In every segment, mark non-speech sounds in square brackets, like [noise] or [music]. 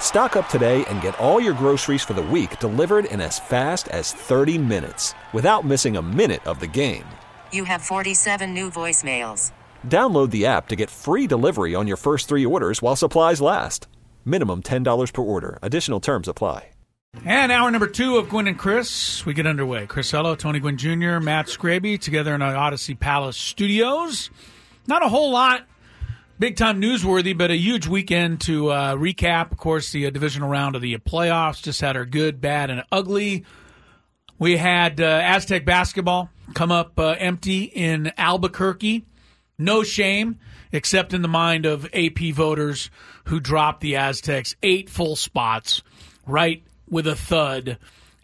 Stock up today and get all your groceries for the week delivered in as fast as 30 minutes without missing a minute of the game. You have 47 new voicemails. Download the app to get free delivery on your first three orders while supplies last. Minimum $10 per order. Additional terms apply. And hour number two of Gwynn and Chris, we get underway. Chris Ello, Tony Gwynn Jr., Matt Scraby, together in our Audacy Palace studios. Not a whole lot big time newsworthy, but a huge weekend to uh, recap. Of course, the uh, divisional round of the playoffs just had our good, bad, and ugly. We had uh, Aztec basketball come up uh, empty in Albuquerque. No shame, except in the mind of AP voters who dropped the Aztecs eight full spots right with a thud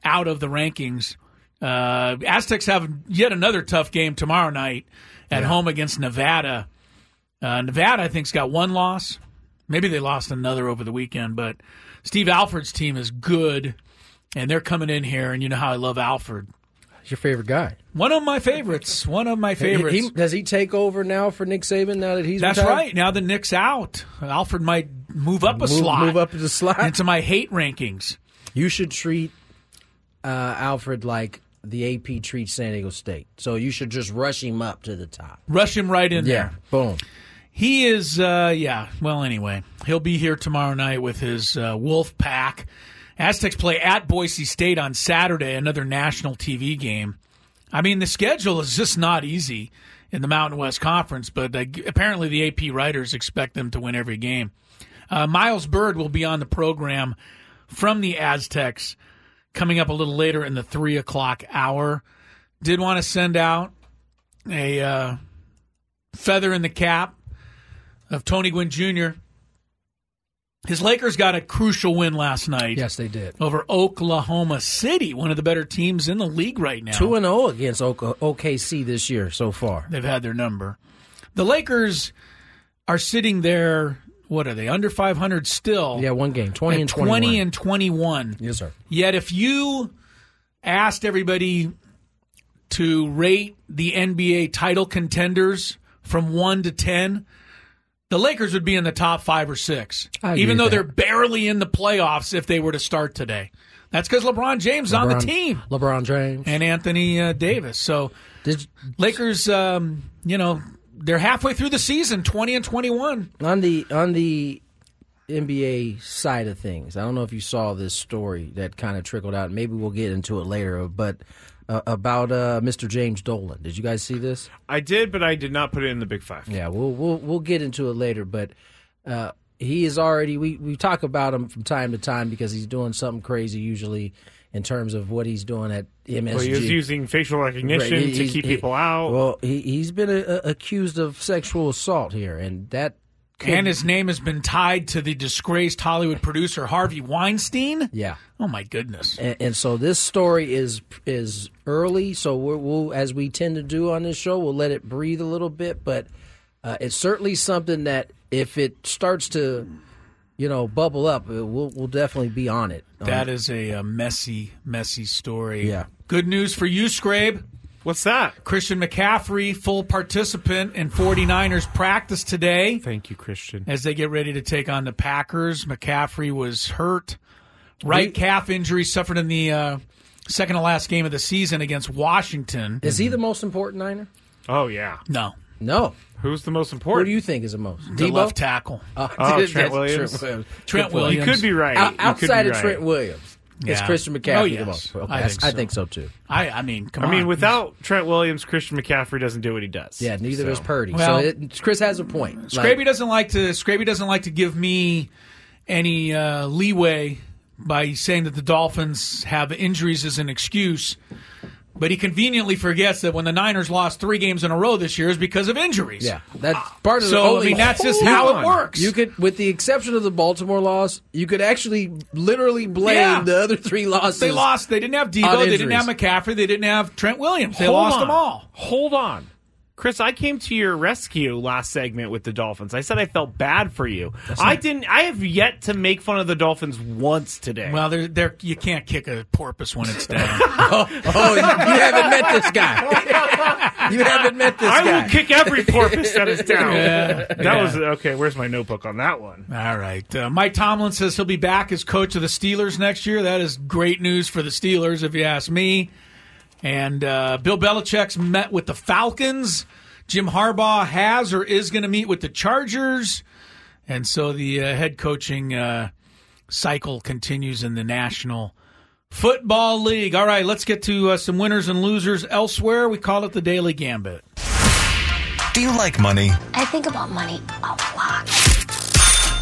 out of the rankings. Uh, Aztecs have yet another tough game tomorrow night at yeah. home against Nevada. Uh, Nevada, I think, has got one loss. Maybe they lost another over the weekend, but Steve Alford's team is good, and they're coming in here, and you know how I love Alford. He's your favorite guy. One of my favorites. One of my favorites. He, does he take over now for Nick Saban now that he's That's retired? right. Now that Nick's out, Alford might move up a move, slot. Move up the slot. Into my hate rankings. You should treat uh, Alford like the AP treats San Diego State. So you should just rush him up to the top. Rush him right in yeah, there. Boom. He is, uh, yeah. Well, anyway, he'll be here tomorrow night with his uh, Wolf Pack. Aztecs play at Boise State on Saturday, another national TV game. I mean, the schedule is just not easy in the Mountain West Conference, but uh, apparently the AP writers expect them to win every game. Uh, Miles Byrd will be on the program from the Aztecs coming up a little later in the three o'clock hour. Did want to send out a uh, feather in the cap of Tony Gwynn Jr. His Lakers got a crucial win last night. Yes, they did. Over Oklahoma City, one of the better teams in the league right now. 2 and 0 against OKC this year so far. They've had their number. The Lakers are sitting there what are they under 500 still? Yeah, one game, 20 and 21. 20 and 21. Yes, sir. Yet if you asked everybody to rate the NBA title contenders from 1 to 10, the Lakers would be in the top 5 or 6. Even though they're barely in the playoffs if they were to start today. That's because LeBron James is on the team. LeBron James and Anthony uh, Davis. So Did, Lakers, um, you know, they're halfway through the season, twenty and twenty-one. On the on the NBA side of things, I don't know if you saw this story that kind of trickled out. Maybe we'll get into it later, but. Uh, about uh, Mr. James Dolan. Did you guys see this? I did, but I did not put it in the Big Five. Yeah, we'll we'll we'll get into it later. But uh, he is already. We we talk about him from time to time because he's doing something crazy usually in terms of what he's doing at MSG. Well, he was using facial recognition right. to keep people out. Well, he, he's been a, a, accused of sexual assault here, and that. Could... And his name has been tied to the disgraced Hollywood producer Harvey Weinstein. Yeah. Oh my goodness. And, and so this story is is early. So we will as we tend to do on this show, we'll let it breathe a little bit. But uh, it's certainly something that if it starts to you know, bubble up, we'll we'll definitely be on it. That um, is a, a, messy, messy story. Yeah. Good news for you, Scrabe. What's that? Christian McCaffrey, full participant in 49ers practice today. Thank you, Christian. As they get ready to take on the Packers, McCaffrey was hurt. Right calf injury suffered in the uh, second to last game of the season against Washington. Is he the most important Niner? Oh, yeah. No. No. Who's the most important? Who do you think is the most? The Debo? left tackle. Uh, oh, [laughs] Trent Williams. Trent Williams. Trent Williams. You could be right. Out, outside of right. Trent Williams, yeah. it's Christian McCaffrey oh, yes. the most. Okay. I, think so. I, think so. too. I, I mean, come I on. mean, without Trent Williams, Christian McCaffrey doesn't do what he does. Yeah, neither so. does Purdy. Well, so it, Chris has a point. Scraby like, doesn't like to. Scraby doesn't like to give me any uh, leeway by saying that the Dolphins have injuries as an excuse. But he conveniently forgets that when the Niners lost three games in a row this year is because of injuries. Yeah, that's part of the So. I mean, that's just how on. it works. You could, with the exception of the Baltimore loss, you could actually literally blame Yeah. the other three losses. they lost. They didn't have Debo. They didn't have McCaffrey. They didn't have Trent Williams. They Hold lost on. them all. Hold on. Chris, I came to your rescue last segment with the Dolphins. I said I felt bad for you. I didn't. I have yet to make fun of the Dolphins once today. Well, they're, they're, you can't kick a porpoise when it's down. [laughs] Oh, you, you haven't met this guy. [laughs] you haven't met this guy I guy. will kick every porpoise that is [laughs] down. Yeah, that yeah. was okay. Where's my notebook on that one? All right. Uh, Mike Tomlin says he'll be back as coach of the Steelers next year. That is great news for the Steelers, if you ask me. And uh, Bill Belichick's met with the Falcons. Jim Harbaugh has or is going to meet with the Chargers. And so the uh, head coaching uh, cycle continues in the National Football League. All right, let's get to uh, some winners and losers elsewhere. We call it the Daily Gambit. Do you like money? I think about money a lot.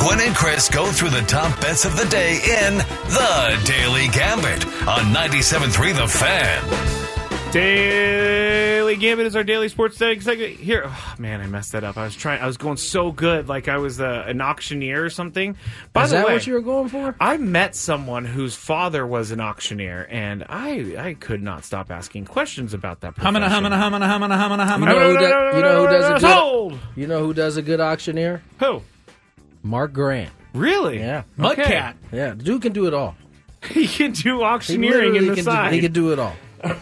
Gwynn and Chris go through the top bets of the day in The Daily Gambit on 97.3 The Fan. Daily Gambit is our daily sports betting segment. Here, oh, man, I messed that up. I was trying. I was going so good, like I was uh, an auctioneer or something. By Is the that way, what you were going for? I met someone whose father was an auctioneer, and I I could not stop asking questions about that. Humana, profession. humana, humana, humana, humana, You know humana. who, no, does, no, no, you know who does no, a good? You know who does a good auctioneer? Who? Mark Grant. Really? Yeah. Mudcat. Yeah, the dude can do it all. [laughs] he can do auctioneering in the can side. do, he can do it all. [coughs]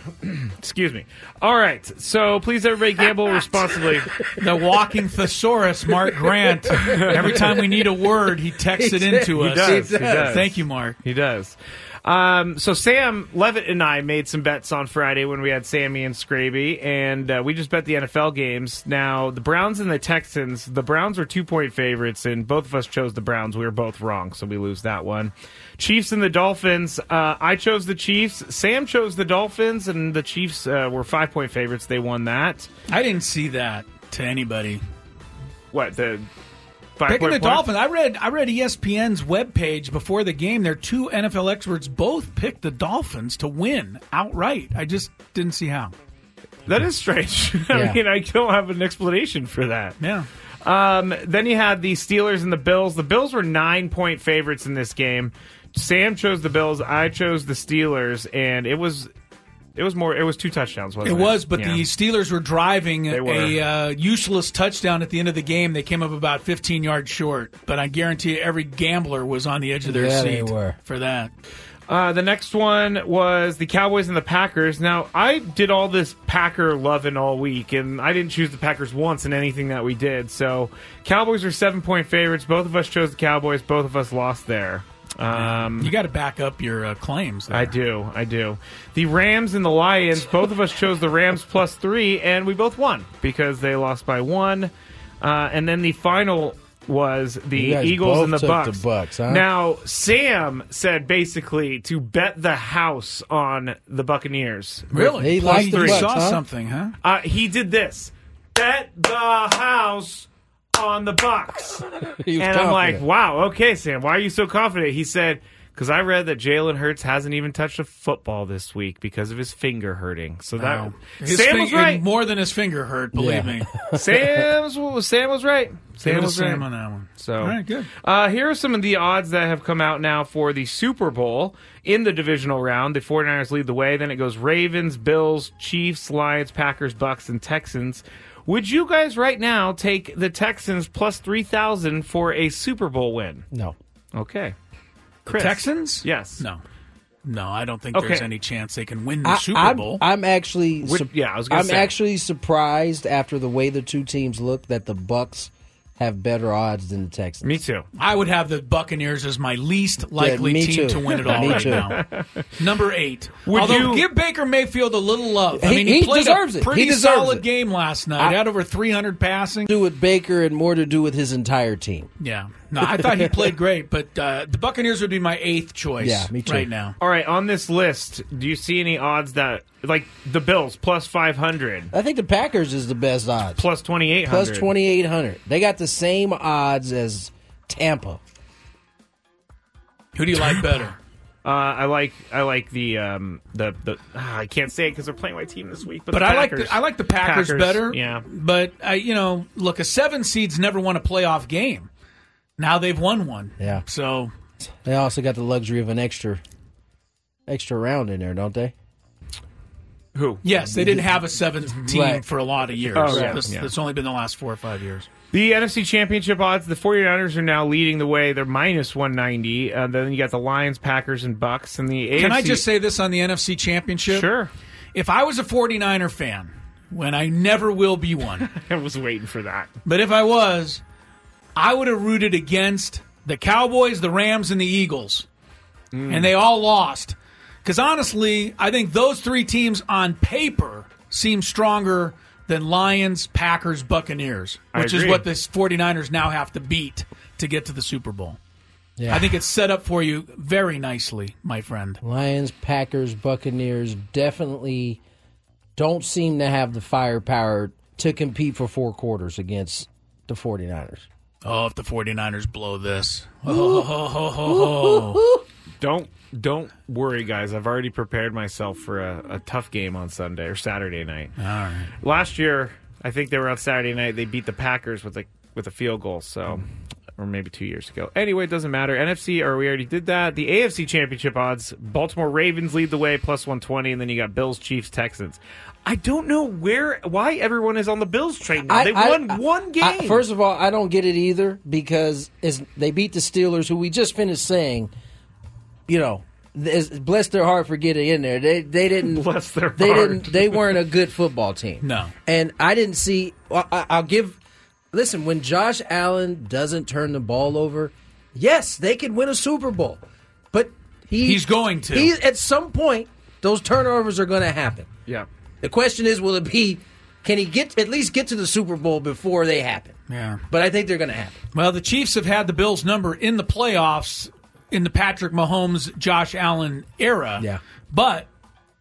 Excuse me. All right. So please, everybody, gamble responsibly. [laughs] the walking thesaurus, Mark Grant. Every time we need a word, he texts it into He us. does. He does. Thank you, Mark. He does. Um, so Sam Levitt and I made some bets on Friday when we had Sammy and Scraby, and uh, we just bet the NFL games. Now the Browns and the Texans. The Browns were two point favorites, and both of us chose the Browns. We were both wrong, so we lose that one. Chiefs and the Dolphins. Uh, I chose the Chiefs. Sam chose the Dolphins, and the Chiefs uh, were five point favorites. They won that. I didn't see that to anybody. What the? Five Picking point the plan? Dolphins. I read I read ESPN's webpage before the game. Their two NFL experts both picked the Dolphins to win outright. I just didn't see how. That is strange. [laughs] I Yeah. mean, I don't have an explanation for that. Yeah. Um, then you had the Steelers and the Bills. The Bills were nine point favorites in this game. Sam chose the Bills. I chose the Steelers, and it was it was more. It was two touchdowns. It Wasn't it, was, but Yeah. the Steelers were driving They were. a uh, useless touchdown at the end of the game. They came up about 15 yards short, but I guarantee you every gambler was on the edge of their Yeah, seat they were. for that. Uh, the next one was the Cowboys and the Packers. Now, I did all this Packer loving all week, and I didn't choose the Packers once in anything that we did. So, Cowboys are seven point favorites. Both of us chose the Cowboys. Both of us lost there. Um, You got to back up your uh, claims. There. I do, I do. The Rams and the Lions, both of us chose the Rams plus three, and we both won because they lost by one. Uh, and then the final was the Eagles and the Bucks. the Bucks, huh? Now Sam said basically to bet the house on the Buccaneers. Really? He Plus liked the three. Bucks, saw huh? something, huh? Uh, he did this: bet the house on the Bucks. [laughs] And I'm like, wow, okay, Sam, why are you so confident? He said, because I read that Jalen Hurts hasn't even touched a football this week because of his finger hurting. So that Wow. Sam fing- was right. More than his finger hurt, believe Yeah. me. [laughs] Sam's, Sam was right. Sam Give was Sam right. on that one. So, All right, good. Uh, here are some of the odds that have come out now for the Super Bowl in the divisional round. The 49ers lead the way. Then it goes Ravens, Bills, Chiefs, Lions, Packers, Bucks, and Texans. Would you guys right now take the Texans plus 3,000 for a Super Bowl win? No. Okay. Chris. Texans? Yes. No. No, I don't think Okay. there's any chance they can win the I, Super I'm, Bowl. I'm actually, Which- sup- yeah, I was gonna I'm say. actually surprised after the way the two teams look that the Bucks have better odds than the Texans. Me too. I would have the Buccaneers as my least likely me team too. to win it [laughs] all right too. now. Number eight. Would Although you- give Baker Mayfield a little love. I He- mean, he, he played deserves a it. He pretty deserves solid it. game last night. I- had over 300 passing. do with Baker and more to do with his entire team. Yeah. No, I thought he played great, but uh, the Buccaneers would be my eighth choice Yeah, me too. right now. All right, on this list, do you see any odds that like the Bills plus five hundred, I think the Packers is the best odds. plus twenty eight hundred, Plus 2,800. They got the same odds as Tampa. Who do you like better? Uh, I like I like the um the the ah, I can't say it because they're playing my team this week, but, But the I like the, I like the Packers, better. Yeah, But I, you know, look, a seven seeds never won a playoff game. Now they've won one. Yeah. So They also got the luxury of an extra extra round in there, don't they? who? yes, they didn't have a seven team Right. for a lot of years. Oh, yeah, This- yeah. It's only been the last four or five years. The NFC Championship odds, the 49ers are now leading the way. They're minus 190. Uh, then you got the Lions, Packers, and Bucks. And the AFC. Can I just say this on the NFC Championship? Sure. If I was a 49er fan, when I never will be one, [laughs] I was waiting for that. but if I was, I would have rooted against the Cowboys, the Rams, and the Eagles. And they all lost. Because honestly, I think those three teams on paper seem stronger than Lions, Packers, Buccaneers, which is what the 49ers now have to beat to get to the Super Bowl. Yeah. I think it's set up for you very nicely, my friend. Lions, Packers, Buccaneers definitely don't seem to have the firepower to compete for four quarters against the 49ers. Oh, if the 49ers blow this. Oh, ho, ho, ho, ho. Don't don't worry, guys. I've already prepared myself for a, a tough game on Sunday or Saturday night. All right. Last year, I think they were on Saturday night. They beat the Packers with a with a field goal. So, or maybe two years ago. Anyway, it doesn't matter. NFC, or we already did that. The AFC Championship odds: Baltimore Ravens lead the way, plus one twenty, and then you got Bills, Chiefs, Texans. I don't know where why everyone is on the Bills train now. They I- won I- one game. I- first of all, I don't get it either because it's, they beat the Steelers, who we just finished saying, you know, bless their heart for getting in there. They they didn't [laughs] Bless their they heart. didn't they weren't a good football team. No. and I didn't see. I, I- I'll give. Listen, when Josh Allen doesn't turn the ball over, yes, they can win a Super Bowl, but he, He's going to. He at some point those turnovers are going to happen. yeah. The question is, will it be? Can he get at least get to the Super Bowl before they happen? Yeah. But I think they're going to happen. Well, the Chiefs have had the Bills' number in the playoffs in the Patrick Mahomes, Josh Allen era. Yeah. But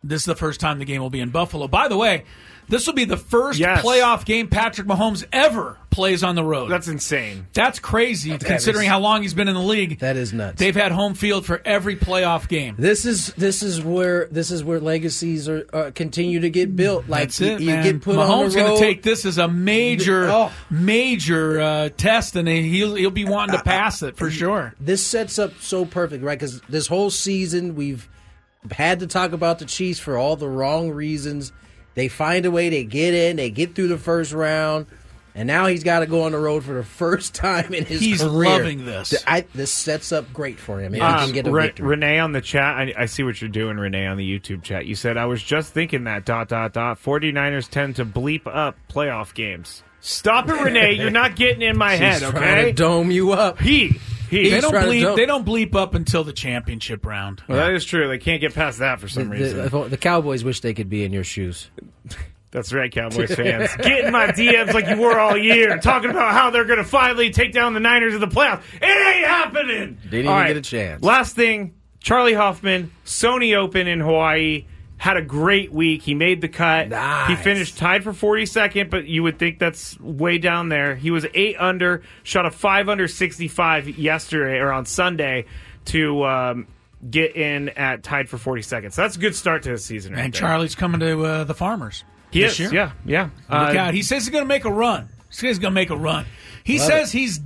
this is the first time the game will be in Buffalo. By the way, this will be the first Yes. playoff game Patrick Mahomes ever plays on the road. That's insane. That's crazy considering is- how long he's been in the league. That is nuts. They've had home field for every playoff game. This is this is where this is where legacies are uh, continue to get built. Like That's it, you, man. get put Mahomes on the going to take this as a major, Oh. major uh, test, and he'll he'll be wanting to pass it for sure. this sets up so perfect, right? Because this whole season we've had to talk about the Chiefs for all the wrong reasons. They find a way, they get in, they get through the first round, and now he's got to go on the road for the first time in his He's career. He's loving this. Th- I, this sets up great for him if he Um, can get a Re- victory. Renee on the chat, I, I see what you're doing, Renee, on the YouTube chat. You said, I was just thinking that, dot, dot, dot. 49ers tend to bleep up playoff games. Stop it, Renee. You're not getting in my [laughs] head, He's trying okay? to dome you up. He. He. They don't trying bleep. They don't bleep up until the championship round. Well, that is true. They can't get past that for some The, reason. the- the Cowboys wish they could be in your shoes. [laughs] That's right, Cowboys fans. Get in my DMs like you were all year, talking about how they're going to finally take down the Niners in the playoffs. It ain't happening. They Didn't All even get a chance. Last thing, Charley Hoffman, Sony Open in Hawaii, had a great week. He made the cut. Nice. He finished tied for 42nd, but you would think that's way down there. He was eight under, shot a five under 65 yesterday or on Sunday to um, get in at tied for 42nd. So that's a good start to the season. Right And there. Charley's coming to uh, the Farmers. he this is, year. yeah, yeah. Look Uh, out! He says he's going to make a run. He says he's going to make a run. He says he's.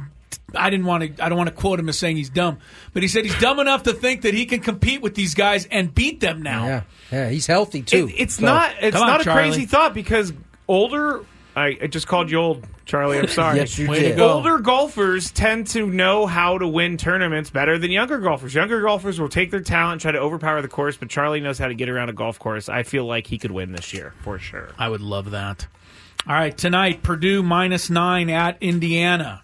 I didn't want to. I don't want to quote him as saying he's dumb, but he said he's dumb enough to think that he can compete with these guys and beat them now. Yeah, yeah, he's healthy too. It, it's So- not. It's Come on, not a Charley. crazy thought because older. I, I just called you old, Charley. I'm [laughs] sorry. Yes, you Way to did. go. Older golfers tend to know how to win tournaments better than younger golfers. Younger golfers will take their talent, try to overpower the course, but Charley knows how to get around a golf course. I feel like he could win this year for sure. I would love that. All right, tonight Purdue minus nine at Indiana.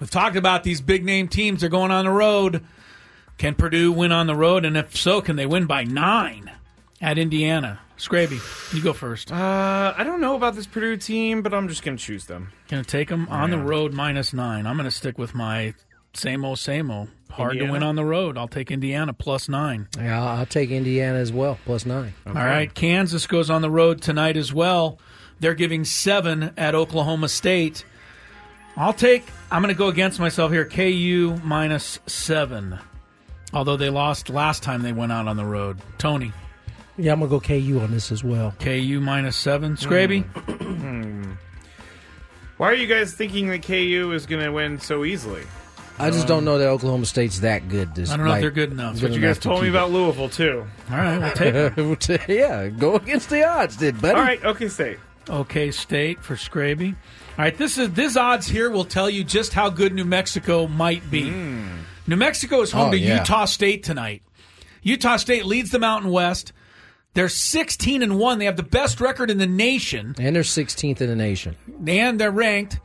We've talked about these big name teams. They're going on the road. Can Purdue win on the road? And if so, can they win by nine at Indiana? Scraby, you go first. Uh, I don't know about this Purdue team, but I'm just going to choose them. Going to take them on the road minus nine. I'm going to stick with my same old, same old. Hard Indiana? to win on the road. I'll take Indiana plus nine. Yeah, I'll, I'll take Indiana as well, plus nine. All right, Kansas goes on the road tonight as well. They're giving seven at Oklahoma State. I'll take. I'm going to go against myself here. KU minus seven. Although they lost last time they went out on the road. Tony, Yeah, I'm gonna go KU on this as well. KU minus seven. Scraby, hmm. Hmm. Why are you guys thinking that KU is going to win so easily? I just don't know that Oklahoma State's that good. This, I don't know if they're good enough. good But you enough guys to told me keep about Louisville, too. all right, we'll take it. it. [laughs] yeah, go against the odds, did buddy. All right, okay, State. OK State for Scraby. All right, this is this odds here will tell you just how good New Mexico might be. Hmm. New Mexico is home Oh, to yeah. Utah State tonight. Utah State leads the Mountain West. They're 16 and 1. They have the best record in the nation And they're 16th in the nation. and they're ranked.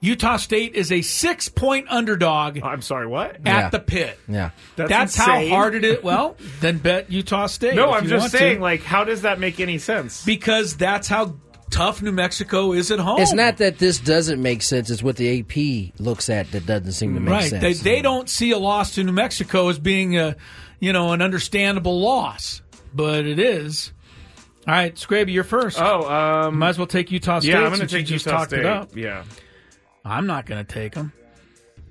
Utah State is a 6-point underdog oh, I'm sorry, what? at Yeah. the pit. Yeah. That's how hard it is. Well, then bet Utah State. No, if I'm you just want to. saying, like, how does that make any sense? because that's how tough New Mexico is at home. It's not that this doesn't make sense. It's what the AP looks at that doesn't seem to make right. sense. They they don't see a loss to New Mexico as being a you know an understandable loss, but it is. All right, Scraby, you're first. oh, um, Might as well take Utah State. yeah, I'm going to since you take Utah talked State. it up. Yeah. I'm not going to take them.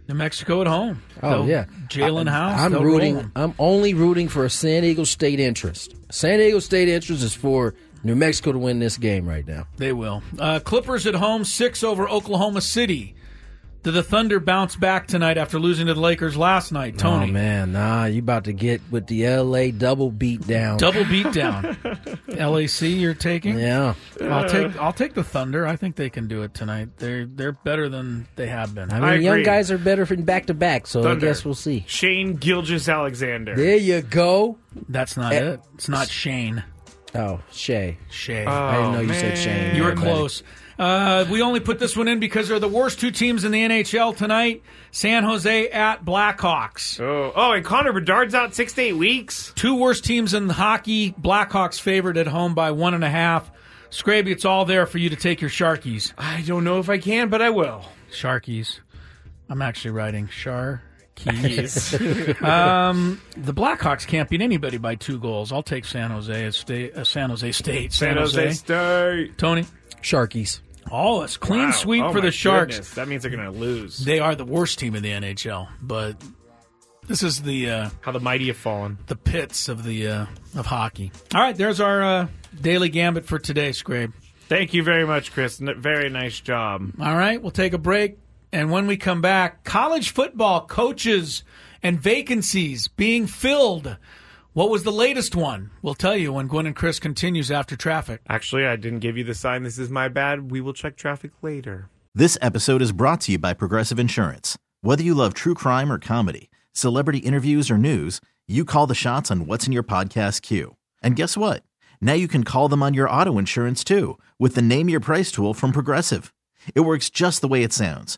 New Mexico at home. Oh They'll- yeah, Jaelen I- House. I'm they'll roll I'm only rooting for a San Diego State interest. San Diego State interest is for New Mexico to win this game right now. They will. Uh, Clippers at home, six over Oklahoma City. Did the Thunder bounce back tonight after losing to the Lakers last night? Tony, Oh man, nah, you about to get with the LA double beat down. double beat down. [laughs] LAC, you're taking. Yeah, I'll take. I'll take the Thunder. I think they can do it tonight. They're they're better than they have been. I mean, I young guys are better from back to back, so Thunder. I guess we'll see. Shane Gilgeous-Alexander. There you go. That's not Eh. it. It's not Shane. Oh, Shay. Shay. I didn't know you said man. Shane. you were My close. Uh, we only put this one in because they're the worst two teams in the NHL tonight. San Jose at Blackhawks. Oh, oh, and Connor Bedard's out six to eight weeks. Two worst teams in hockey. Blackhawks favored at home by one and a half. Scraby, it's all there for you to take your Sharkies. I don't know if I can, but I will. Sharkies. I'm actually writing Sharkies. [laughs] um, the Blackhawks can't beat anybody by two goals. I'll take San Jose State. Uh, San Jose State. San Jose State. Tony. Sharkies. Oh, it's clean Wow. sweep Oh for the Sharks. goodness. That means they're going to lose. They are the worst team in the NHL, but this is the uh, How the mighty have fallen. the pits of the uh, of hockey. All right, there's our uh, daily gambit for today, Scrape. Thank you very much, Chris. N- Very nice job. All right, we'll take a break, and when we come back, college football coaches and vacancies being filled. What was the latest one? We'll tell you when Gwynn and Chris continues after traffic. Actually, I didn't give you the sign. This is my bad. We will check traffic later. This episode is brought to you by Progressive Insurance. Whether you love true crime or comedy, celebrity interviews or news, you call the shots on what's in your podcast queue. And guess what? Now you can call them on your auto insurance too with the Name Your Price tool from Progressive. It works just the way it sounds.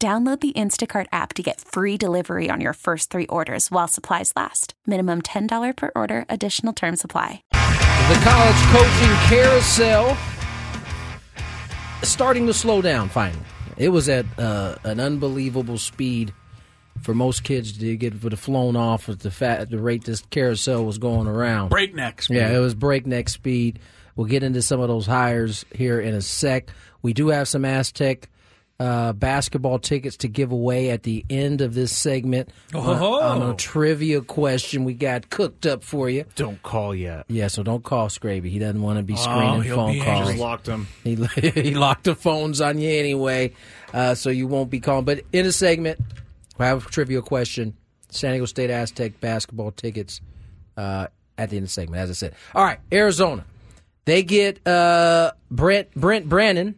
Download the Instacart app to get free delivery on your first three orders while supplies last. Minimum $10 per order, additional term supply. The college coaching carousel starting to slow down finally. It was at uh, an unbelievable speed for most kids to get would have flown off at the fat at the rate this carousel was going around. Breakneck speed. Yeah, it was breakneck speed. We'll get into some of those hires here in a sec. We do have some Aztec uh, basketball tickets to give away at the end of this segment Oh. on, on a trivia question we got cooked up for you. Don't call yet. Yeah, so don't call Scraby. He doesn't want to be Oh, screening he'll phone be calls. angry. Just locked him. He, [laughs] he locked the phones on you anyway, uh, so you won't be calling. But in a segment, we have a trivia question. San Diego State Aztec basketball tickets uh, at the end of the segment, as I said. All right, Arizona. They get uh, Brent Brent Brennan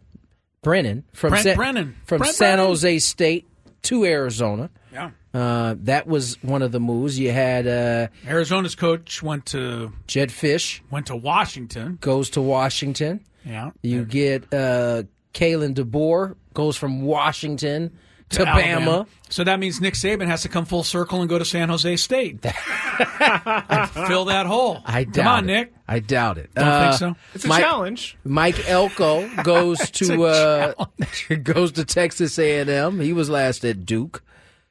Brennan from Brent Sa- Brennan. from Brent San Brennan. Jose State to Arizona. Yeah. Uh, that was one of the moves. You had uh, Arizona's coach went to Jedd Fisch went to Washington. goes to Washington. Yeah. You get uh, Kalen DeBoer goes from Washington to Bama. So that means Nick Saban has to come full circle and go to San Jose State. [laughs] Fill that hole. I doubt Come on, it. Nick. I doubt it. Don't Uh, think so? It's a Mike- challenge. Mike Elko [laughs] goes to uh, [laughs] goes to Texas A and M. He was last at Duke.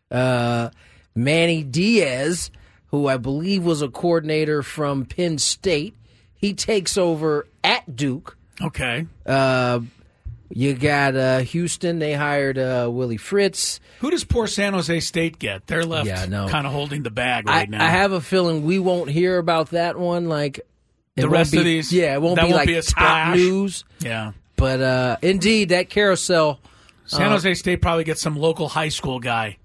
Uh, Manny Diaz, who I believe was a coordinator from Penn State, he takes over at Duke. Okay. Uh, you got uh, Houston. They hired uh, Willie Fritz. Who does poor San Jose State get? They're left Yeah, I know. kind of holding the bag I, right now. I have a feeling we won't hear about that one. Like The rest be- of these? yeah, it won't That be won't like be a top splash? news. yeah. But uh, indeed, that carousel. San uh, Jose State probably gets some local high school guy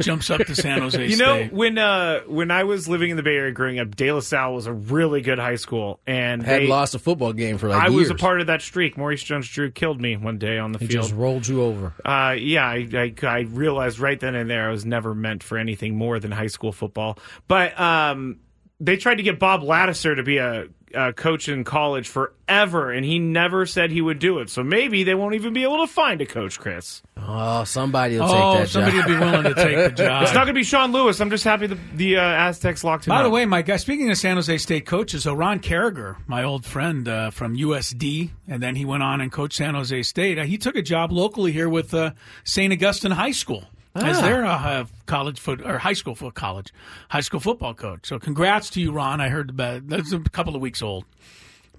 jumps up to San Jose [laughs] You know, State. when uh, when I was living in the Bay Area growing up, De La Salle was a really good high school, and had they, lost a football game for like I years. was a part of that streak. Maurice Jones-Drew killed me one day on the field. He field. just rolled you over. Uh, yeah, I, I, I realized right then and there I was never meant for anything more than high school football. But um, they tried to get Bob Ladouceur to be a, a coach in college forever, and he never said he would do it. So maybe they won't even be able to find a coach, Chris. Oh, somebody will oh, take that job. somebody job. would be willing to take the [laughs] job. It's not going to be Sean Lewis. I'm just happy the, the uh, Aztecs locked him By up. the way, my guy, speaking of San Jose State coaches, so Ron Caragher, my old friend uh, from USD, and then he went on and coached San Jose State. Uh, he took a job locally here with uh, St. Augustine High School as Ah. their uh, college foot or high school foot college high school football coach. So congrats to you, Ron. I heard about that's a couple of weeks old,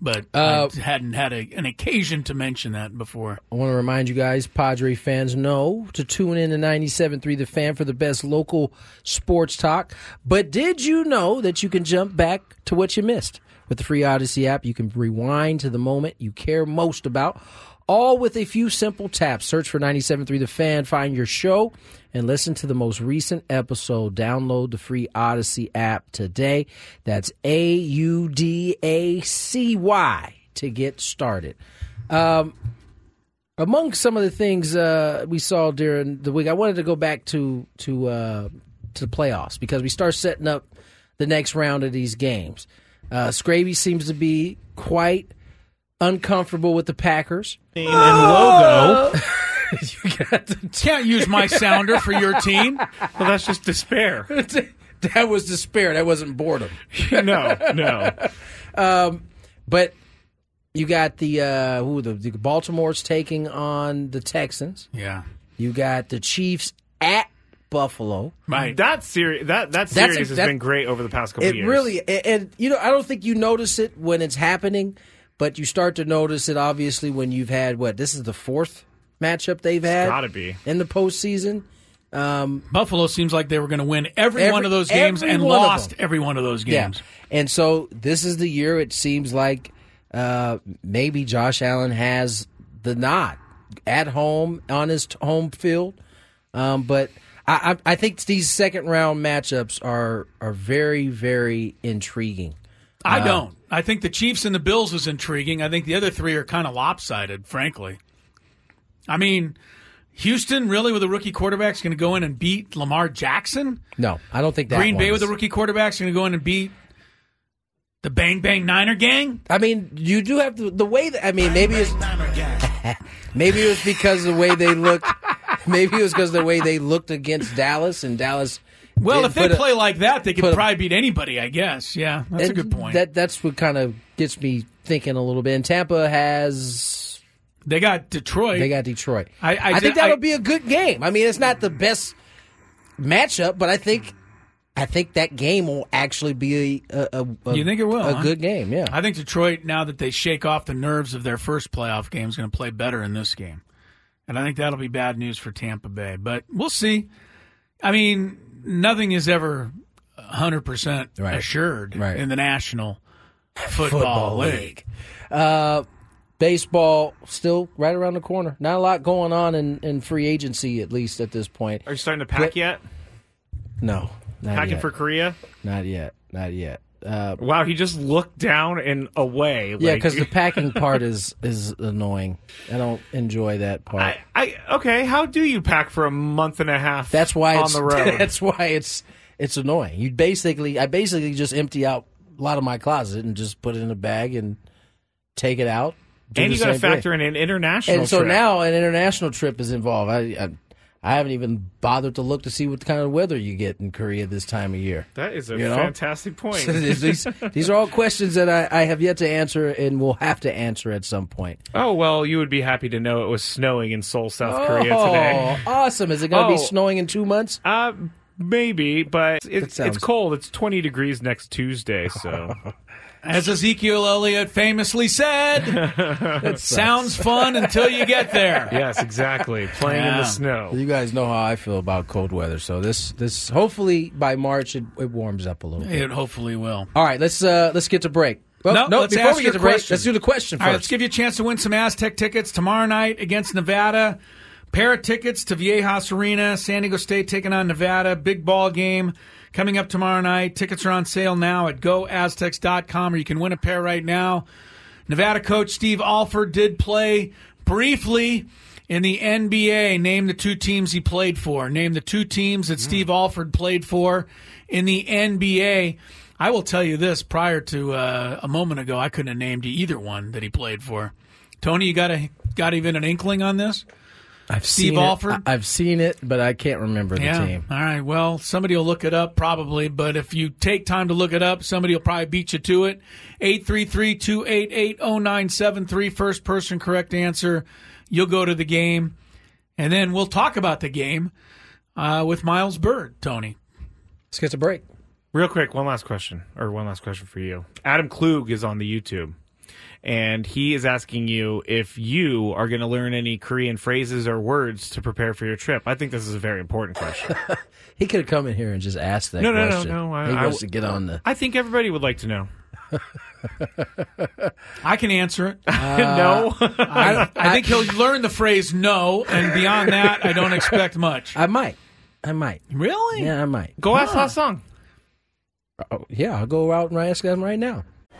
but Uh, I hadn't had a, an occasion to mention that before. I want to remind you guys, Padre fans, know to tune in to 97.3 The Fan for the best local sports talk. But did you know that you can jump back to what you missed? With the free Audacy app, you can rewind to the moment you care most about, all with a few simple taps. Search for 97.3 The Fan, find your show, and listen to the most recent episode. Download the free Audacy app today. That's A U D A C Y to get started. Um, among some of the things uh, we saw during the week, I wanted to go back to to uh, to the playoffs because we start setting up the next round of these games. Uh, Scraby seems to be quite uncomfortable with the Packers. Name and logo. [laughs] [laughs] you got the Can't use my sounder for your team. Well, that's just despair. [laughs] that was despair. That wasn't boredom. [laughs] no, no. Um, but you got the uh, who the, the Baltimore's taking on the Texans. Yeah. You got the Chiefs at Buffalo. Right. That series, that that That's a- series has that- been great over the past couple It years. really, and, and you know, I don't think you notice it when it's happening, but you start to notice it obviously when you've had what this is the fourth matchup they've had. gotta be. in the postseason. Um, Buffalo seems like they were going to win every, Every- one of those games and lost every one of those games. yeah, games. and so this is the year. It seems like uh, maybe Josh Allen has the nod at home on his home field, um, but. I, I I think these second round matchups are are very very intriguing. I Uh, don't. I think the Chiefs and the Bills is intriguing. I think the other three are kind of lopsided, frankly. I mean, Houston really with a rookie quarterback is going to go in and beat Lamar Jackson. No, I don't think that Green Bay with a rookie quarterback is going to go in and beat the Bang Bang Niner gang. I mean, you do have to, the way that I mean, maybe it's [laughs] maybe it was because of the way they looked. [laughs] maybe it was because of the way they looked against Dallas, and Dallas. Well, if they put a- play like that, they could put a- probably beat anybody. I guess. Yeah, that's a good point. That that's what kind of gets me thinking a little bit. And Tampa has they got Detroit. they got Detroit. I- I think that'll I- be a good game. I mean, it's not the best matchup, but I think I think that game will actually be a, a, a you think it will? a huh? good game. Yeah, I think Detroit, now that they shake off the nerves of their first playoff game, is going to play better in this game. And I think that'll be bad news for Tampa Bay. But we'll see. I mean, nothing is ever 100% assured Right. in the National [laughs] Football, League. Uh, baseball still right around the corner. Not a lot going on in, in free agency, at least at this point. Are you starting to pack But- yet? No, Packing yet. for Korea? Not yet. Not yet. Uh, Wow, he just looked down and away. yeah, because the [laughs] packing part is is annoying. I don't enjoy that part. I, I okay. How do you pack for a month and a half? that's why on it's the [laughs] road. that's why it's it's annoying. You basically I basically just empty out a lot of my closet and just put it in a bag and take it out. And you got to factor in an international. Trip. And so trip. now an international trip is involved. I, I I haven't even bothered to look to see what kind of weather you get in Korea this time of year. that is a you know? fantastic point. [laughs] these, these are all questions that I, I have yet to answer and will have to answer at some point. oh well, you would be happy to know it was snowing in Seoul, South Korea oh, today. awesome! Is it going to Oh. be snowing in two months? Uh, maybe, but it, sounds- it's cold. It's 20 degrees next Tuesday, [laughs] so As Ezekiel Elliott famously said, [laughs] it sounds fun until you get there. [laughs] yes, exactly. Playing in Yeah. the snow. You guys know how I feel about cold weather, so this this hopefully by March it, it warms up a little bit. It hopefully will. All right, let's uh let's get to break. Well, No, no, let's before ask we your get to break, question. let's do the question All right, first. let's give you a chance to win some Aztec tickets tomorrow night against Nevada. Pair of tickets to Viejas Arena, San Diego State taking on Nevada. Big ball game coming up tomorrow night. Tickets are on sale now at goaztecs.com, or you can win a pair right now. Nevada coach Steve Alford did play briefly in the NBA. Name the two teams he played for. Name the two teams that Steve Alford played for in the NBA. I will tell you this: prior to uh, a moment ago, I couldn't have named you either one that he played for. Tony, you got a got even an inkling on this? I've Steve seen Alford? It. I- I've seen it, but I can't remember the yeah. team. All right. Well, somebody will look it up probably, but if you take time to look it up, somebody will probably beat you to it. 833-288-0973 first person correct answer. You'll go to the game and then we'll talk about the game uh, with Miles Byrd, Tony. Let's get a break. Real quick, one last question, or one last question for you. Adam Klug is on the YouTube, and he is asking you if you are going to learn any Korean phrases or words to prepare for your trip. I think this is a very important question. [laughs] He could have come in here and just asked that no, no, no, question. no. I, he I- wants to get on the. I think everybody would like to know. [laughs] I can answer it. [laughs] no, uh, I, I think he'll learn the phrase no, and beyond that, I don't expect much. I might. I might. Really? Yeah, I might. go ask last song. Uh, oh, yeah, I'll go out and ask them right now.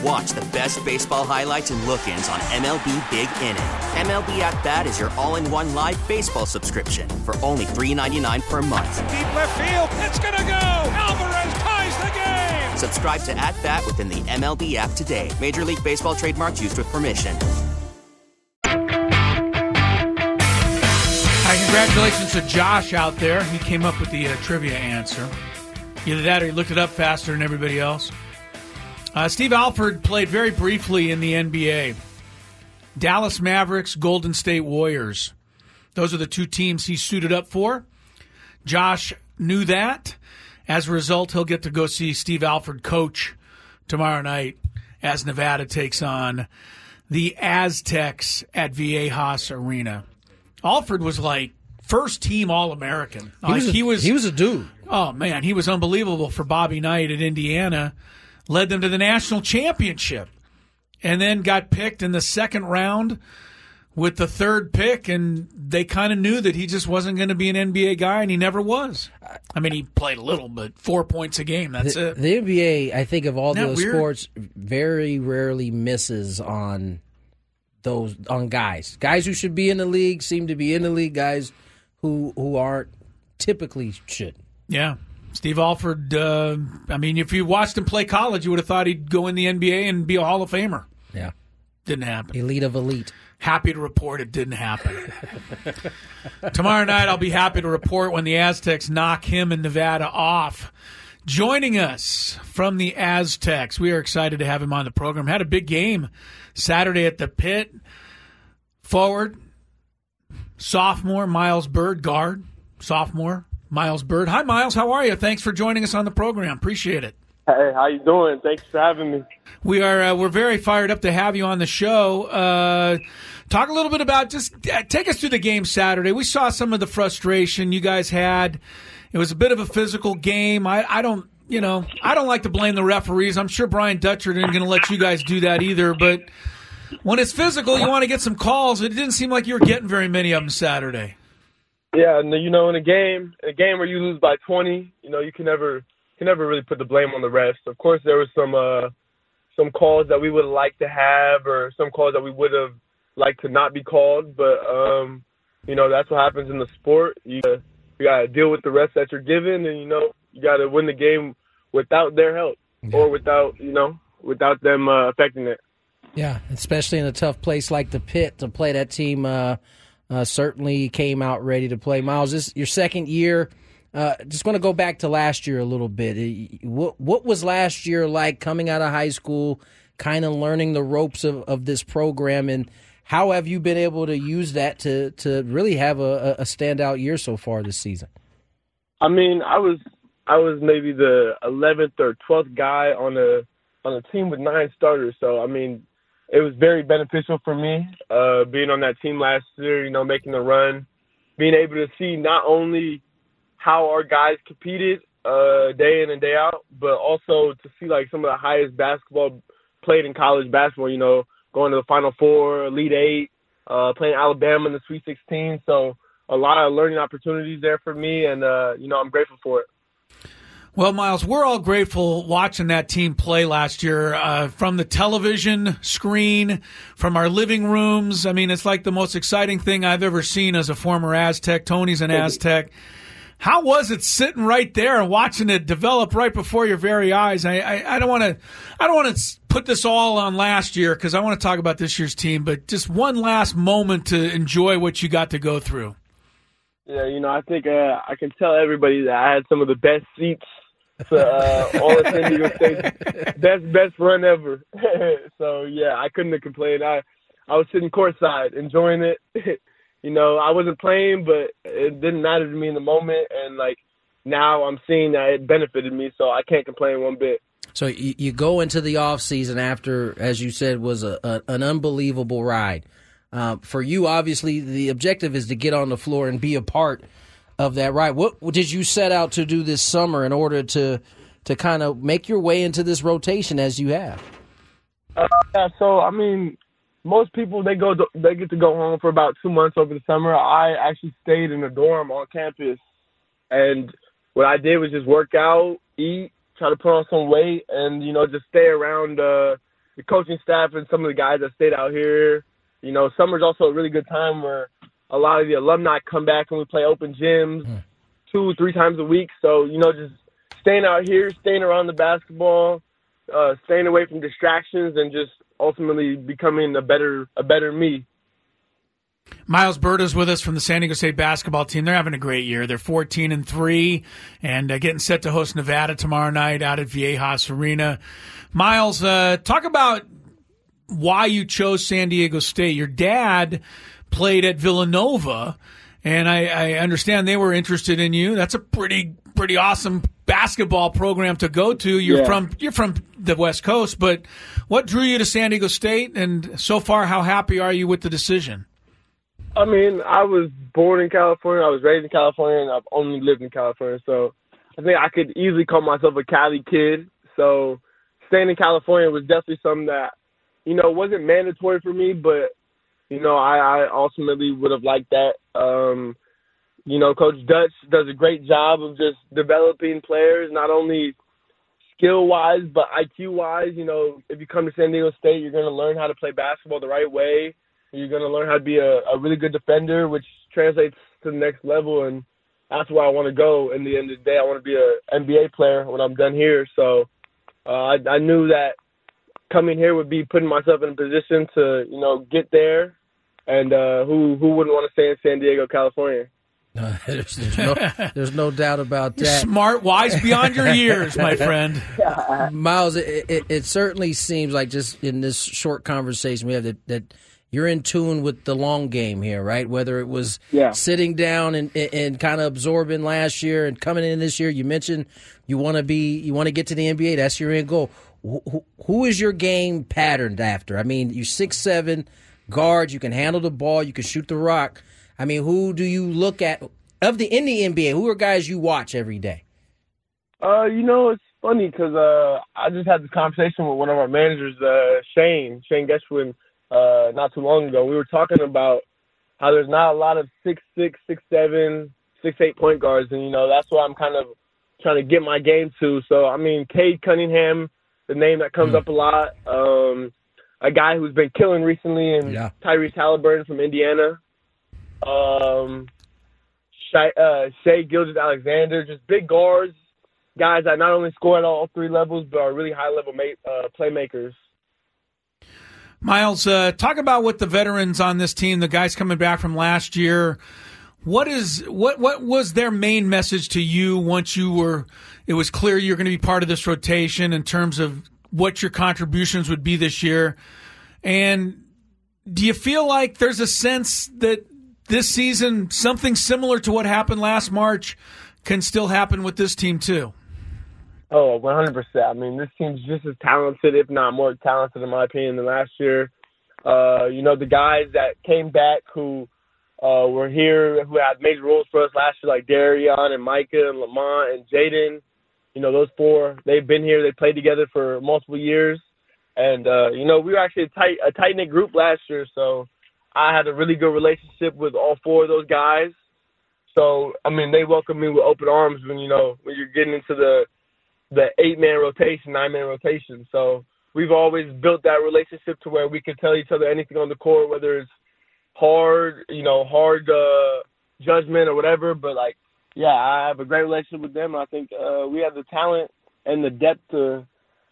And watch the best baseball highlights and look ins on MLB Big Inning. MLB At Bat is your all in one live baseball subscription for only $3.99 per month. Deep left field, it's going to go. Alvarez ties the game. Subscribe to At Bat within the MLB app today. Major League Baseball trademarks used with permission. Hi, congratulations to Josh out there. He came up with the uh, trivia answer. Either that or he looked it up faster than everybody else. Uh, Steve Alford played very briefly in the NBA. Dallas Mavericks, Golden State Warriors. Those are the two teams he suited up for. Josh knew that. As a result, he'll get to go see Steve Alford coach tomorrow night as Nevada takes on the Aztecs at Viejas Arena. Alford was like first team All American. He was, like a, he was he was a dude. Oh man, he was unbelievable for Bobby Knight at Indiana. Led them to the national championship, and then got picked in the second round with the third pick, and they kind of knew that he just wasn't going to be an NBA guy, and he never was. I mean, he played a little, but four points a game. That's the, it. The NBA, I think, of all those weird? sports, very rarely misses on those on guys. Guys who should be in the league seem to be in the league. Guys who who aren't typically should. Yeah. Steve Alford, uh, I mean, if you watched him play college, you would have thought he'd go in the NBA and be a Hall of Famer. Yeah. Didn't happen. Elite of elite. Happy to report it didn't happen. [laughs] Tomorrow night, I'll be happy to report when the Aztecs knock him and Nevada off. Joining us from the Aztecs, we are excited to have him on the program. Had a big game Saturday at the pit. Forward, sophomore Miles Byrd, guard, sophomore Miles Byrd. Hi, Miles. How are you? Thanks for joining us on the program. Appreciate it. Hey, how you doing? Thanks for having me. We are uh, we're very fired up to have you on the show. Uh, talk a little bit about just uh, take us through the game Saturday. We saw some of the frustration you guys had. It was a bit of a physical game. I, I don't you know I don't like to blame the referees. I'm sure Brian Dutcher isn't going to let you guys do that either. But when it's physical, you want to get some calls. It didn't seem like you were getting very many of them Saturday. Yeah, and you know, in a game, in a game where you lose by 20, you know, you can never can never really put the blame on the refs. Of course, there was some uh, some calls that we would liked to have, or some calls that we would have liked to not be called. But um, you know, that's what happens in the sport. You uh, you got to deal with the refs that you're given, and you know, you got to win the game without their help or without you know without them uh, affecting it. Yeah, especially in a tough place like the pit to play that team. Uh, uh, certainly came out ready to play. Miles, this your second year. Uh, just want to go back to last year a little bit. Uh, What what was last year like coming out of high school, kind of learning the ropes of, of this program, and how have you been able to use that to to really have a, a standout year so far this season? I mean, I was I was maybe the 11th or 12th guy on a on a team with nine starters. So I mean, it was very beneficial for me uh, being on that team last year. You know, making the run, being able to see not only how our guys competed uh, day in and day out, but also to see like some of the highest basketball played in college basketball. You know, going to the Final Four, Elite Eight, uh, playing Alabama in the Sweet 16. So a lot of learning opportunities there for me, and uh, you know, I'm grateful for it. Well, Miles, we're all grateful watching that team play last year uh, from the television screen, from our living rooms. I mean, it's like the most exciting thing I've ever seen as a former Aztec. Tony's an Aztec. How was it sitting right there and watching it develop right before your very eyes? I, I, I don't want to, I don't want to put this all on last year because I want to talk about this year's team. But just one last moment to enjoy what you got to go through. Yeah, you know, I think uh, I can tell everybody that I had some of the best seats for uh, all of San Diego State. Best best run ever. [laughs] so yeah, I couldn't have complained. I I was sitting courtside enjoying it. [laughs] you know, I wasn't playing, but it didn't matter to me in the moment. And like now, I'm seeing that it benefited me, so I can't complain one bit. So you, you go into the off season after, as you said, was a, a an unbelievable ride. Uh, for you, obviously, the objective is to get on the floor and be a part of that ride. What, did you set out to do this summer in order to to kind of make your way into this rotation as you have? Uh, yeah, so I mean, most people they go they get to go home for about two months over the summer. I actually stayed in a dorm on campus, and what I did was just work out, eat, try to put on some weight, and you know just stay around uh, the coaching staff and some of the guys that stayed out here. You know, summer's also a really good time where a lot of the alumni come back and we play open gyms Hmm. two, three times a week. So you know, just staying out here, staying around the basketball, uh, staying away from distractions, and just ultimately becoming a better a better me. Miles Byrd is with us from the San Diego State basketball team. They're having a great year. They're 14 and 3 and uh, getting set to host Nevada tomorrow night out at Viejas Arena. Miles, uh, talk about why you chose San Diego State. Your dad played at Villanova, and I, I understand they were interested in you. That's a pretty pretty awesome basketball program to go to. You're Yeah. from you're from the West Coast, but what drew you to San Diego State? And so far, how happy are you with the decision? I mean, I was born in California. I was raised in California, and I've only lived in California. So I think I could easily call myself a Cali kid. So staying in California was definitely something that, you know, wasn't mandatory for me, but, you know, I, I ultimately would have liked that. Um, you know, Coach Dutch does a great job of just developing players, not only skill wise, but IQ wise. You know, if you come to San Diego State, you're going to learn how to play basketball the right way. You're going to learn how to be a, a really good defender, which translates to the next level. And that's where I want to go. In the end of the day, I want to be an NBA player when I'm done here. So uh, I, I knew that coming here would be putting myself in a position to, you know, get there. And uh, who who wouldn't want to stay in San Diego, California? No, there's, [laughs] there's no, there's no doubt about You're that. smart, wise beyond your years, my [laughs] friend. Miles, it, it, it certainly seems like just in this short conversation we have that, that you're in tune with the long game here, right? Whether it was Yeah. sitting down and, and, and kind of absorbing last year and coming in this year, you mentioned you want to be, you want to get to the NBA. That's your end goal. Who, who- who is your game patterned after? I mean, you're six seven guard, you can handle the ball, you can shoot the rock. I mean, who do you look at of the in the NBA? Who are guys you watch every day? Uh, you know, it's funny because uh, I just had this conversation with one of our managers, uh, Shane, Shane Geschwin, uh, not too long ago. We were talking about how there's not a lot of six six, six seven, six eight point guards, and you know that's what I'm kind of trying to get my game to. So I mean, Cade Cunningham, the name that comes up a lot. Um, a guy who's been killing recently, and Yeah. Tyrese Halliburton from Indiana. Um, Shai, uh, Shea Gilgeous-Alexander, just big guards, guys that not only score at all three levels, but are really high level ma- uh, playmakers. Miles, uh, talk about what the veterans on this team, the guys coming back from last year. What is what what was their main message to you once you were it was clear you're going to be part of this rotation in terms of what your contributions would be this year? And do you feel like there's a sense that this season something similar to what happened last March can still happen with this team too? Oh, 100%. I mean, this team's just as talented, if not more talented, in my opinion, than last year. Uh, you know, the guys that came back who uh, were here, who had major roles for us last year, like Darrion and Micah and Lamont and Jaedon, you know, those four, they've been here. They played together for multiple years. And, uh, you know, we were actually a tight, a tight knit group last year. So I had a really good relationship with all four of those guys. So, I mean, they welcomed me with open arms when, you know, when you're getting into the, the eight man rotation, nine man rotation. So we've always built that relationship to where we could tell each other anything on the court, whether it's hard, you know, hard uh, judgment or whatever. But like, yeah, I have a great relationship with them. I think uh, we have the talent and the depth to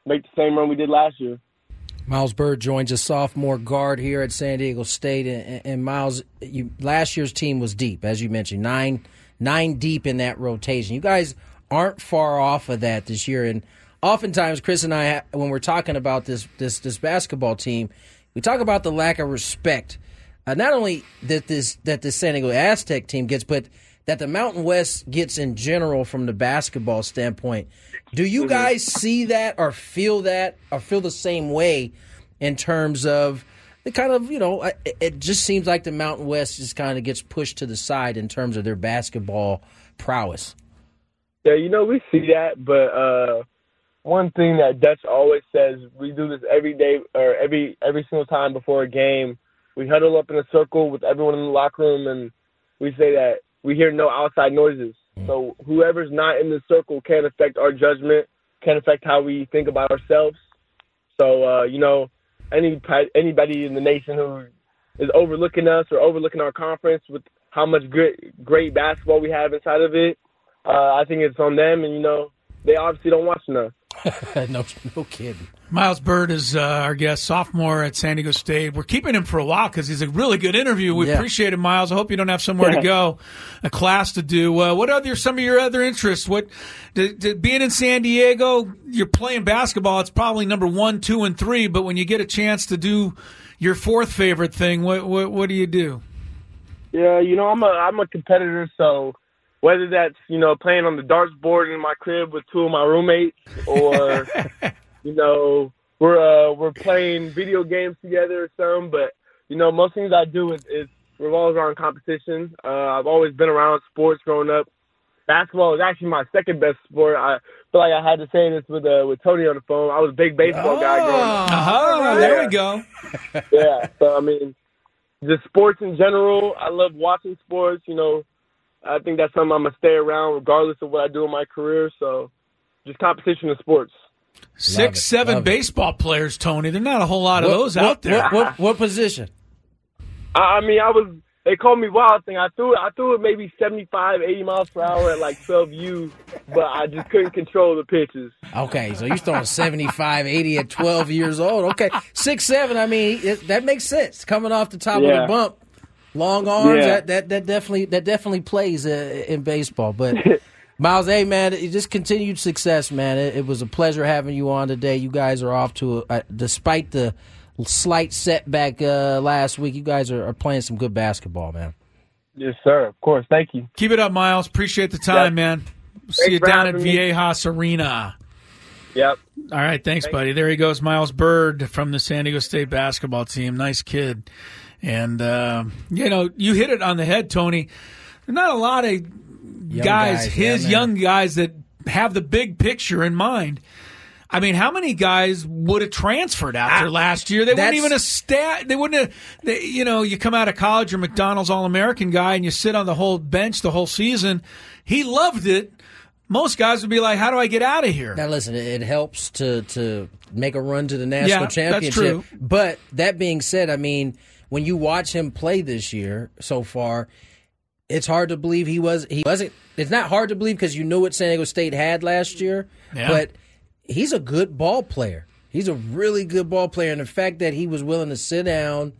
make the same run we did last year. Miles Byrd joins us, sophomore guard here at San Diego State. And, and Miles, you, last year's team was deep, as you mentioned, nine nine deep in that rotation. You guys aren't far off of that this year. And oftentimes, Chris and I, when we're talking about this this this basketball team, we talk about the lack of respect. Uh, not only that this that the San Diego Aztec team gets, but that the Mountain West gets in general from the basketball standpoint. Do you guys see that or feel that or feel the same way in terms of the kind of, you know, it, it just seems like the Mountain West just kind of gets pushed to the side in terms of their basketball prowess? Yeah, you know, we see that, but uh one thing that Dutch always says, we do this every day or every every single time before a game. We huddle up in a circle with everyone in the locker room and we say that we hear no outside noises. So whoever's not in the circle can't affect our judgment, can affect how we think about ourselves. So uh, you know, any anybody in the nation who is overlooking us or overlooking our conference with how much great great basketball we have inside of it, uh, I think it's on them. And you know, they obviously don't watch enough. [laughs] no, no kidding. Miles Byrd is uh, our guest, sophomore at San Diego State. We're keeping him for a while because he's a really good interview. We Yeah. appreciate it, Miles. I hope you don't have somewhere to go, a class to do. Uh, what are some of your other interests? What d- d- being in San Diego, you're playing basketball. It's probably number one, two, and three. But when you get a chance to do your fourth favorite thing, what what, what do you do? Yeah, you know, I'm a I'm a competitor, so whether that's you know playing on the darts board in my crib with two of my roommates, or [laughs] you know we're uh, we're playing video games together or something. But you know, most things I do is, is revolves around competition. Uh, I've always been around sports growing up. Basketball is actually my second best sport. I feel like I had to say this with uh, with Tony on the phone. I was a big baseball guy growing up. Uh-huh, there we go. yeah. So I mean, just sports in general. I love watching sports. You know, I think that's something I'm gonna stay around regardless of what I do in my career. So, just competition in sports. Six, seven baseball players, Tony. There's not a whole lot of those what- out there. what- what- what position? I, I mean, I was. They called me wild thing. I threw it. I threw it maybe 75, 80 miles per hour at like 12 U, but I just couldn't control the pitches. Okay, so you're throwing 75, 80 at 12 years old. Okay, six seven. I mean, it, that makes sense. Coming off the top of the bump, long arms. Yeah. That, that that definitely that definitely plays uh, in baseball. But [laughs] Miles, hey man, it- just continued success, man. It, it was a pleasure having you on today. You guys are off to, a, uh, despite the slight setback uh, last week, you guys are, are playing some good basketball, man. Yes, sir. Of course. Thank you. Keep it up, Miles. Appreciate the time, man. See Thanks you down at having me. Viejas Arena. Yep. All right, thanks, buddy. There he goes, Miles Byrd from the San Diego State basketball team. Nice kid, and uh, you know you hit it on the head, Tony. Not a lot of guys, guys, his yeah, young guys that have the big picture in mind. I mean, how many guys would have transferred after last year? They wouldn't even have stat. They wouldn't have. They, you know, you come out of college, you're McDonald's All American guy, and you sit on the whole bench the whole season. He loved it. Most guys would be like, "How do I get out of here?" Now, listen, it helps to to make a run to the national Yeah, that's championship. true. But that being said, I mean, when you watch him play this year so far, it's hard to believe he was he wasn't. It's not hard to believe because you knew what San Diego State had last year, Yeah. but he's a good ball player. He's a really good ball player, and the fact that he was willing to sit down.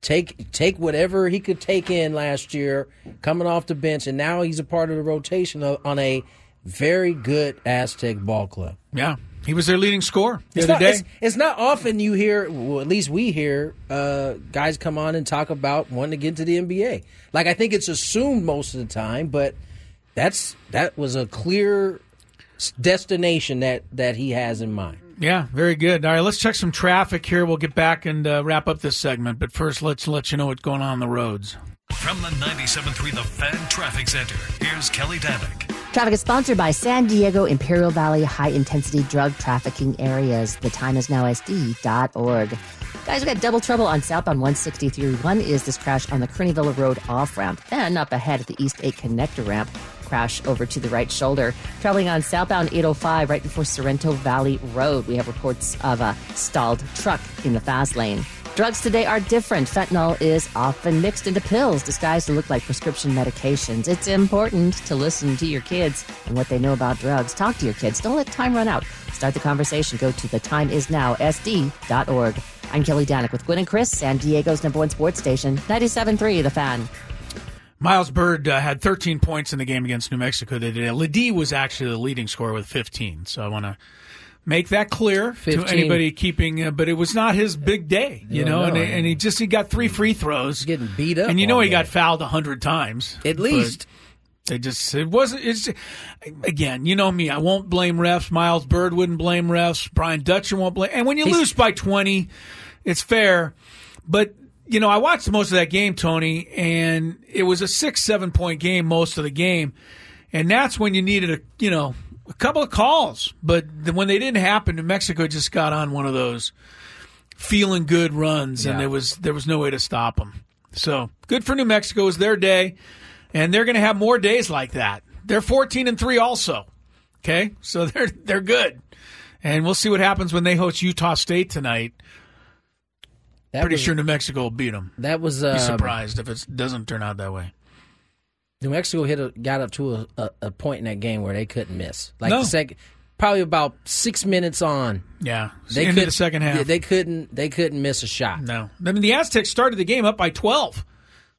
Take take whatever he could take in last year, coming off the bench, and now he's a part of the rotation on a very good Aztec ball club. Yeah, he was their leading scorer the It's other not, day. it's, it's not often you hear, well, at least we hear, uh, guys come on and talk about wanting to get into the NBA. Like I think it's assumed most of the time, but that's that was a clear destination that that he has in mind. Yeah, very good. All right, let's check some traffic here. We'll get back and uh, wrap up this segment. But first, let's let you know what's going on on the roads. From the 97.3 The Fan Traffic Center, here's Kelly Damick. Traffic is sponsored by San Diego Imperial Valley High Intensity Drug Trafficking Areas. The time is now SD.org. Guys, we got double trouble on southbound 163. One is this crash on the Kearny Villa Road off ramp, then up ahead at the East 8 connector ramp. Crash over to the right shoulder. Traveling on southbound 805 right before Sorrento Valley Road. We have reports of a stalled truck in the fast lane. Drugs today are different. Fentanyl is often mixed into pills disguised to look like prescription medications. It's important to listen to your kids and what they know about drugs. Talk to your kids. Don't let time run out. Start the conversation. Go to thetimeisnowsd.org. I'm Kelly Danick with Gwynn and Chris, San Diego's number one sports station, 97.3 The Fan. Miles Byrd uh, had 13 points in the game against New Mexico today. LeDee was actually the leading scorer with 15. So I want to make that clear 15. to anybody keeping. Uh, but it was not his big day, you No, know. no. and, and he just he got three free throws, getting beat up, and you know he day. got fouled a hundred times At least. They just it wasn't. It's again, you know me. I won't blame refs. Miles Byrd wouldn't blame refs. Brian Dutcher won't blame. And when you He's- lose by twenty, it's fair. But you know, I watched most of that game, Tony, and it was a six, seven point game most of the game, and that's when you needed a you know a couple of calls. But when they didn't happen, New Mexico just got on one of those feeling good runs, and Yeah. there was there was no way to stop them. So good for New Mexico. It was their day, and they're going to have more days like that. They're fourteen and three also. Okay, so [laughs] they're they're good, and we'll see what happens when they host Utah State tonight. That Pretty was- sure New Mexico will beat them. That was Be uh, surprised if it doesn't turn out that way. New Mexico hit a, got up to a, a, a point in that game where they couldn't miss. Like No. the second, probably about six minutes on. Yeah, They could- the second half. They couldn't. They couldn't miss a shot. No, I mean the Aztecs started the game up by 12.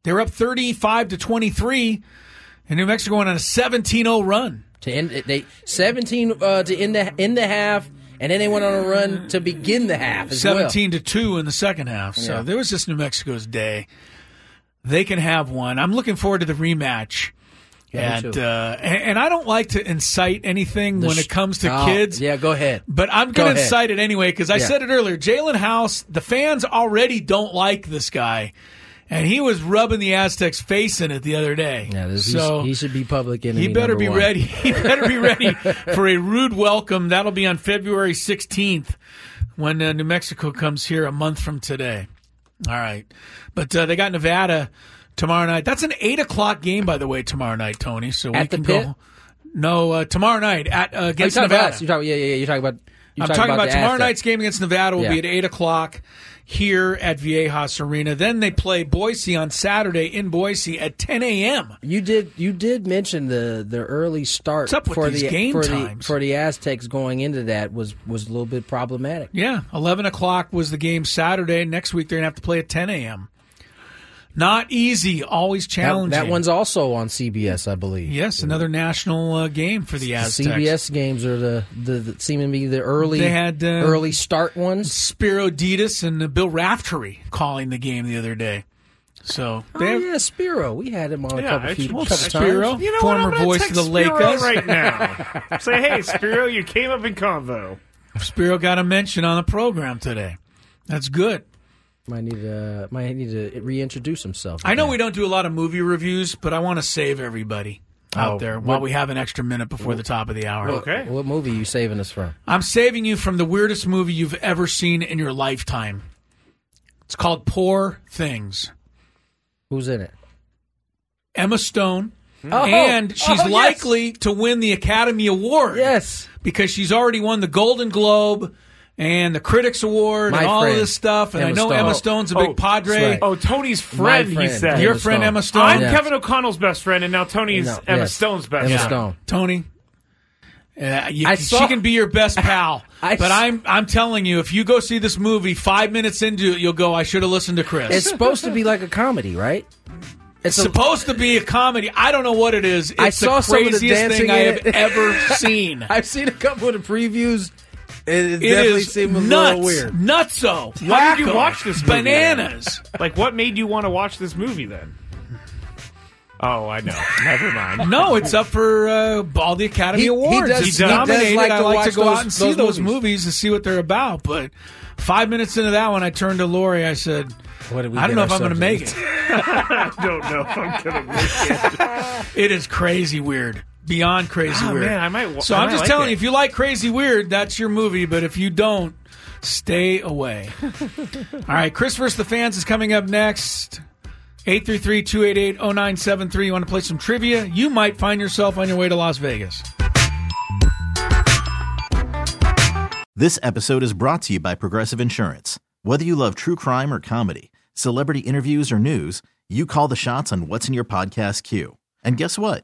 They were up 35 to 23, and New Mexico went on a 17-0 run. To end, they seventeen uh, to end the end the half, and then they went on a run to begin the half as well. 17 to 2 in the second half. So Yeah. there was just New Mexico's day. They can have one. I'm looking forward to the rematch. Yeah, and, uh, and and I don't like to incite anything The when it comes to Oh, kids. Yeah, go ahead. But I'm going to incite it anyway because I Yeah. said it earlier. Jaelen House, the fans already don't like this guy, and he was rubbing the Aztecs' face in it the other day. Yeah, this, so he should be public enemy. he better be one. ready. [laughs] He better be ready [laughs] for a rude welcome. That'll be on February 16th when uh, New Mexico comes here a month from today. All right, but uh, they got Nevada tomorrow night. That's an eight o'clock game, by the way, tomorrow night, Tony. So we At the can pit? go. No, uh, tomorrow night at uh, Oh, against talking Nevada. about us? You talking? Yeah, yeah, yeah. You're talking about. You're I'm talking about, the tomorrow night's game against Nevada will Yeah. be at eight o'clock here at Viejas Arena. Then they play Boise on Saturday in Boise at 10 a.m. You did you did mention the the early start What's up with for these the game for times? the for the Aztecs going into that was was a little bit problematic. Yeah, 11 o'clock was the game Saturday. Next week they're going to have to play at 10 a.m. Not easy, always challenging. that one's also on CBS, I believe. yes, another national uh, game for the The Aztecs. CBS games are the, the, the seem to be the early They had uh, early start ones. Spero Dedes and uh, Bill Raftery calling the game the other day. So Oh they have yeah, Spero. We had him on a couple, I few, should- couple Spero. times. You know what? Former I'm voice text of the Spero Lakers. right now. [laughs] Say, hey, Spero, you came up in convo. [laughs] Spero got a mention on the program today. That's good. Might need to might need to reintroduce himself. I know we don't do a lot of movie reviews, but I want to save everybody out Oh, there what- while we have an extra minute before the top of the hour. What, what movie are you saving us from? I'm saving you from the weirdest movie you've ever seen in your lifetime. It's called Poor Things. Who's in it? Emma Stone. Hmm. Oh, and oh, she's oh, yes. likely to win the Academy Award. Yes. Because she's already won the Golden Globe and the Critics Award My and all friend, of this stuff. And I know Stone. Emma Stone's a big Oh, padre. right. Oh, Tony's friend, My he said. Your Emma friend Stone. Emma Stone? I'm Yeah. Kevin O'Connell's best friend, and now Tony's No, Emma yes. Stone's best Emma friend. Stone. Tony. Uh, you, I she can be your best [laughs] pal, I but s- I'm I'm telling you, if you go see this movie, five minutes into it, you'll go, "I should have listened to Chris." It's supposed to be like a comedy, right? It's supposed to be a comedy. I don't know what it is. It's I saw the some of the craziest dancing thing I have ever [laughs] seen. I've seen a couple of the previews. It, it It definitely is seemed a nuts, little weird. nutso. Why did you watch this movie, Bananas. [laughs] Like, what made you want to watch this movie then? Oh, I know. Never mind. No, it's up for uh, all the Academy He- he Awards. does- it's he does nominated. like I like to go those- out and see those those movies. movies and see what they're about. But five minutes into that one, I turned to Lori. I said, What did we "I don't know if I'm going to make it." [laughs] I don't know if I'm going to make it. [laughs] It is crazy weird. Beyond crazy Oh, weird. man, I might So I I'm might just like telling it. you, if you like crazy weird, that's your movie. But if you don't, stay away. [laughs] All right, Chris versus the fans is coming up next. 833-288-0973. You want to play some trivia? You might find yourself on your way to Las Vegas. This episode is brought to you by Progressive Insurance. Whether you love true crime or comedy, celebrity interviews or news, you call the shots on what's in your podcast queue. And guess what?